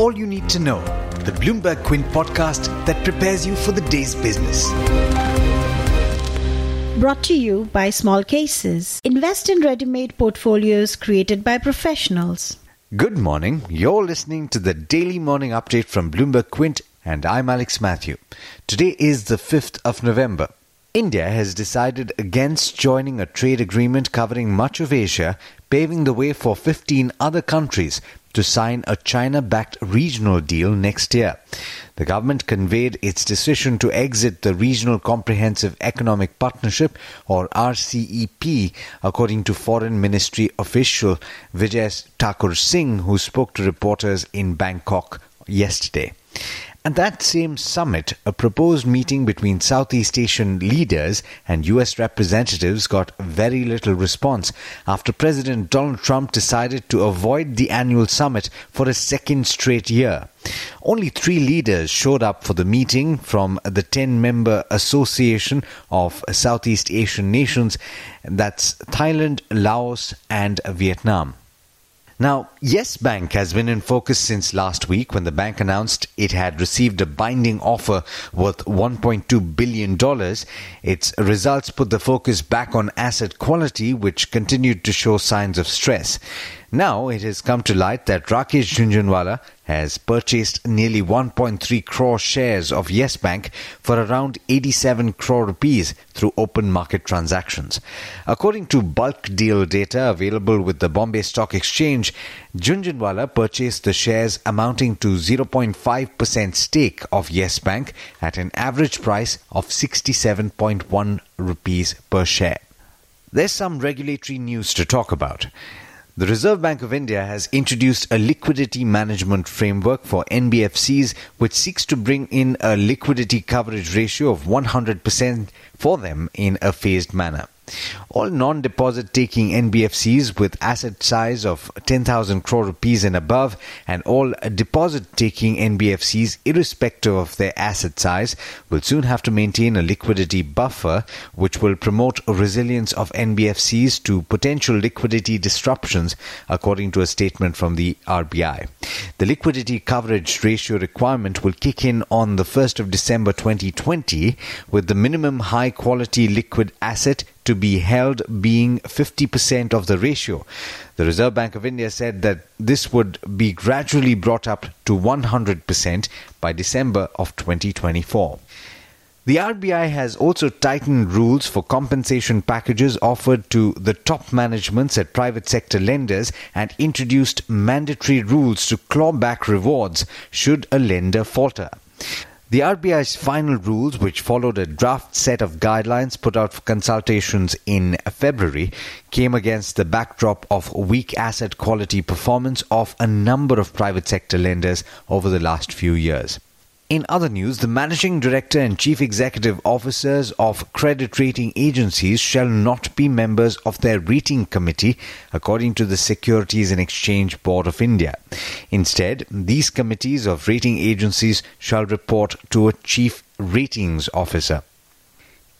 all you need to know. The Bloomberg Quint podcast that prepares you for the day's business. Brought to you by Small Cases. Invest in ready made portfolios created by professionals. Good morning. You're listening to the daily morning update from Bloomberg Quint, and I'm Alex Matthew. Today is the 5th of November. India has decided against joining a trade agreement covering much of Asia, paving the way for 15 other countries to sign a China backed regional deal next year. The government conveyed its decision to exit the Regional Comprehensive Economic Partnership or RCEP, according to Foreign Ministry official Vijay Thakur Singh, who spoke to reporters in Bangkok yesterday. At that same summit, a proposed meeting between Southeast Asian leaders and US representatives got very little response after President Donald Trump decided to avoid the annual summit for a second straight year. Only three leaders showed up for the meeting from the 10 member Association of Southeast Asian Nations that's Thailand, Laos, and Vietnam. Now, Yes Bank has been in focus since last week when the bank announced it had received a binding offer worth $1.2 billion. Its results put the focus back on asset quality, which continued to show signs of stress. Now it has come to light that Rakesh Jhunjhunwala has purchased nearly 1.3 crore shares of Yes Bank for around 87 crore rupees through open market transactions. According to bulk deal data available with the Bombay Stock Exchange, Jhunjhunwala purchased the shares amounting to 0.5% stake of Yes Bank at an average price of 67.1 rupees per share. There's some regulatory news to talk about. The Reserve Bank of India has introduced a liquidity management framework for NBFCs which seeks to bring in a liquidity coverage ratio of 100% for them in a phased manner. All non-deposit taking NBFCs with asset size of 10,000 crore rupees and above and all deposit taking NBFCs irrespective of their asset size will soon have to maintain a liquidity buffer which will promote resilience of NBFCs to potential liquidity disruptions according to a statement from the RBI. The liquidity coverage ratio requirement will kick in on the 1st of December 2020 with the minimum high quality liquid asset to be held being 50% of the ratio. The Reserve Bank of India said that this would be gradually brought up to 100% by December of 2024. The RBI has also tightened rules for compensation packages offered to the top managements at private sector lenders and introduced mandatory rules to claw back rewards should a lender falter. The RBI's final rules, which followed a draft set of guidelines put out for consultations in February, came against the backdrop of weak asset quality performance of a number of private sector lenders over the last few years. In other news, the managing director and chief executive officers of credit rating agencies shall not be members of their rating committee, according to the Securities and Exchange Board of India. Instead, these committees of rating agencies shall report to a chief ratings officer.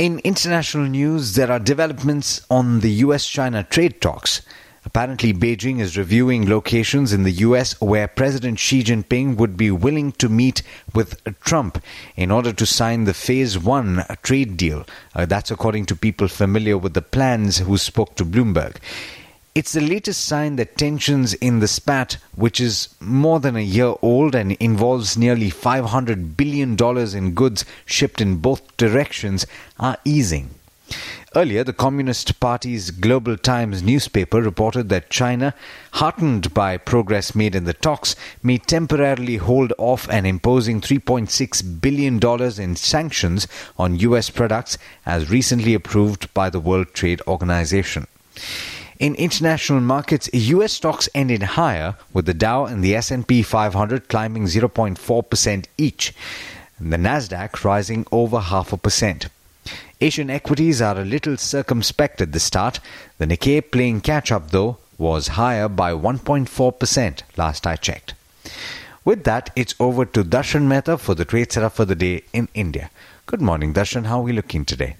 In international news, there are developments on the US China trade talks. Apparently, Beijing is reviewing locations in the US where President Xi Jinping would be willing to meet with Trump in order to sign the Phase 1 trade deal. Uh, that's according to people familiar with the plans who spoke to Bloomberg. It's the latest sign that tensions in the spat, which is more than a year old and involves nearly $500 billion in goods shipped in both directions, are easing. Earlier, the Communist Party's Global Times newspaper reported that China, heartened by progress made in the talks, may temporarily hold off an imposing $3.6 billion in sanctions on U.S. products as recently approved by the World Trade Organization. In international markets, US stocks ended higher with the Dow and the S&P 500 climbing 0.4% each, and the Nasdaq rising over half a percent. Asian equities are a little circumspect at the start. The Nikkei playing catch up, though, was higher by 1.4% last I checked. With that, it's over to Darshan Mehta for the trade setup for the day in India. Good morning, Darshan. How are we looking today?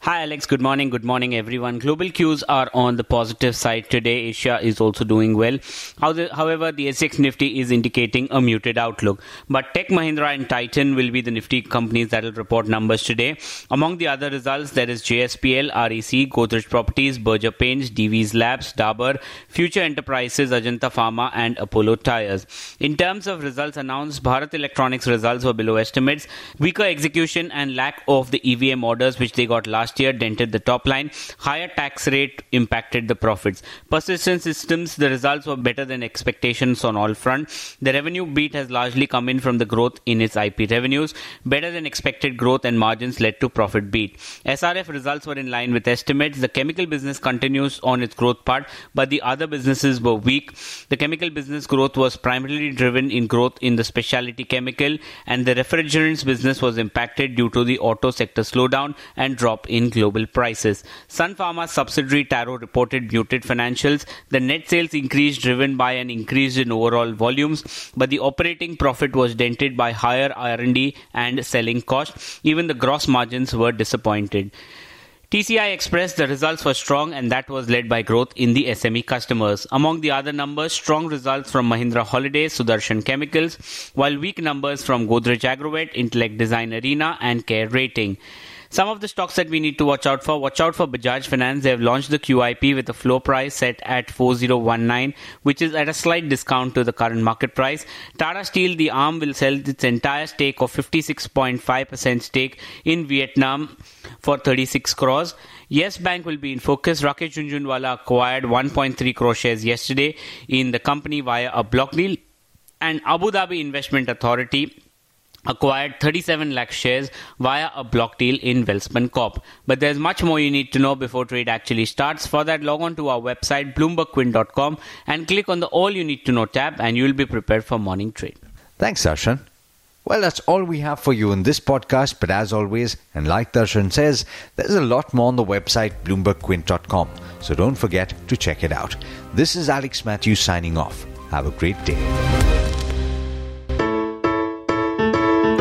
Hi, Alex. Good morning. Good morning, everyone. Global cues are on the positive side today. Asia is also doing well. However, the SGX Nifty is indicating a muted outlook. But Tech Mahindra and Titan will be the Nifty companies that will report numbers today. Among the other results, there is JSPL, REC, Godrej Properties, Berger Paints, Divi's Labs, Dabur, Future Enterprises, Ajanta Pharma, and Apollo Tyres. In terms of results announced, Bharat Electronics results were below estimates. Weaker execution and lack of the EVM orders which they got last last year dented the top line. Higher tax rate impacted the profits. Persistent Systems, the results were better than expectations on all fronts. The revenue beat has largely come in from the growth in its IP revenues. Better than expected growth and margins led to profit beat. SRF results were in line with estimates. The chemical business continues on its growth path, but the other businesses were weak. The chemical business growth was primarily driven in growth in the specialty chemical, and the refrigerants business was impacted due to the auto sector slowdown and drop in global prices. Sun Pharma subsidiary Taro reported muted financials. The net sales increased driven by an increase in overall volumes, but the operating profit was dented by higher R&D and selling costs. Even the gross margins were disappointed. TCI Express, the results were strong and that was led by growth in the SME customers. Among the other numbers, strong results from Mahindra Holidays, Sudarshan Chemicals, while weak numbers from Godrej Agrovet, Intellect Design Arena and Care Rating. Some of the stocks that we need to watch out for. Watch out for Bajaj Finance. They have launched the QIP with a floor price set at 4019, which is at a slight discount to the current market price. Tata Steel, the arm, will sell its entire stake of 56.5% stake in Vietnam for 36 crores. Yes Bank will be in focus. Rakesh Jhunjhunwala acquired 1.3 crore shares yesterday in the company via a block deal. And Abu Dhabi Investment Authority acquired 37 lakh shares via a block deal in Welspun Corp. But there's much more you need to know before trade actually starts. For that, log on to our website, bloombergquint.com, and click on the All You Need to Know tab, and you'll be prepared for morning trade. Thanks, Darshan. Well, that's all we have for you in this podcast, but as always, and like Darshan says, there's a lot more on the website, bloombergquint.com, so don't forget to check it out. This is Alex Matthews signing off. Have a great day.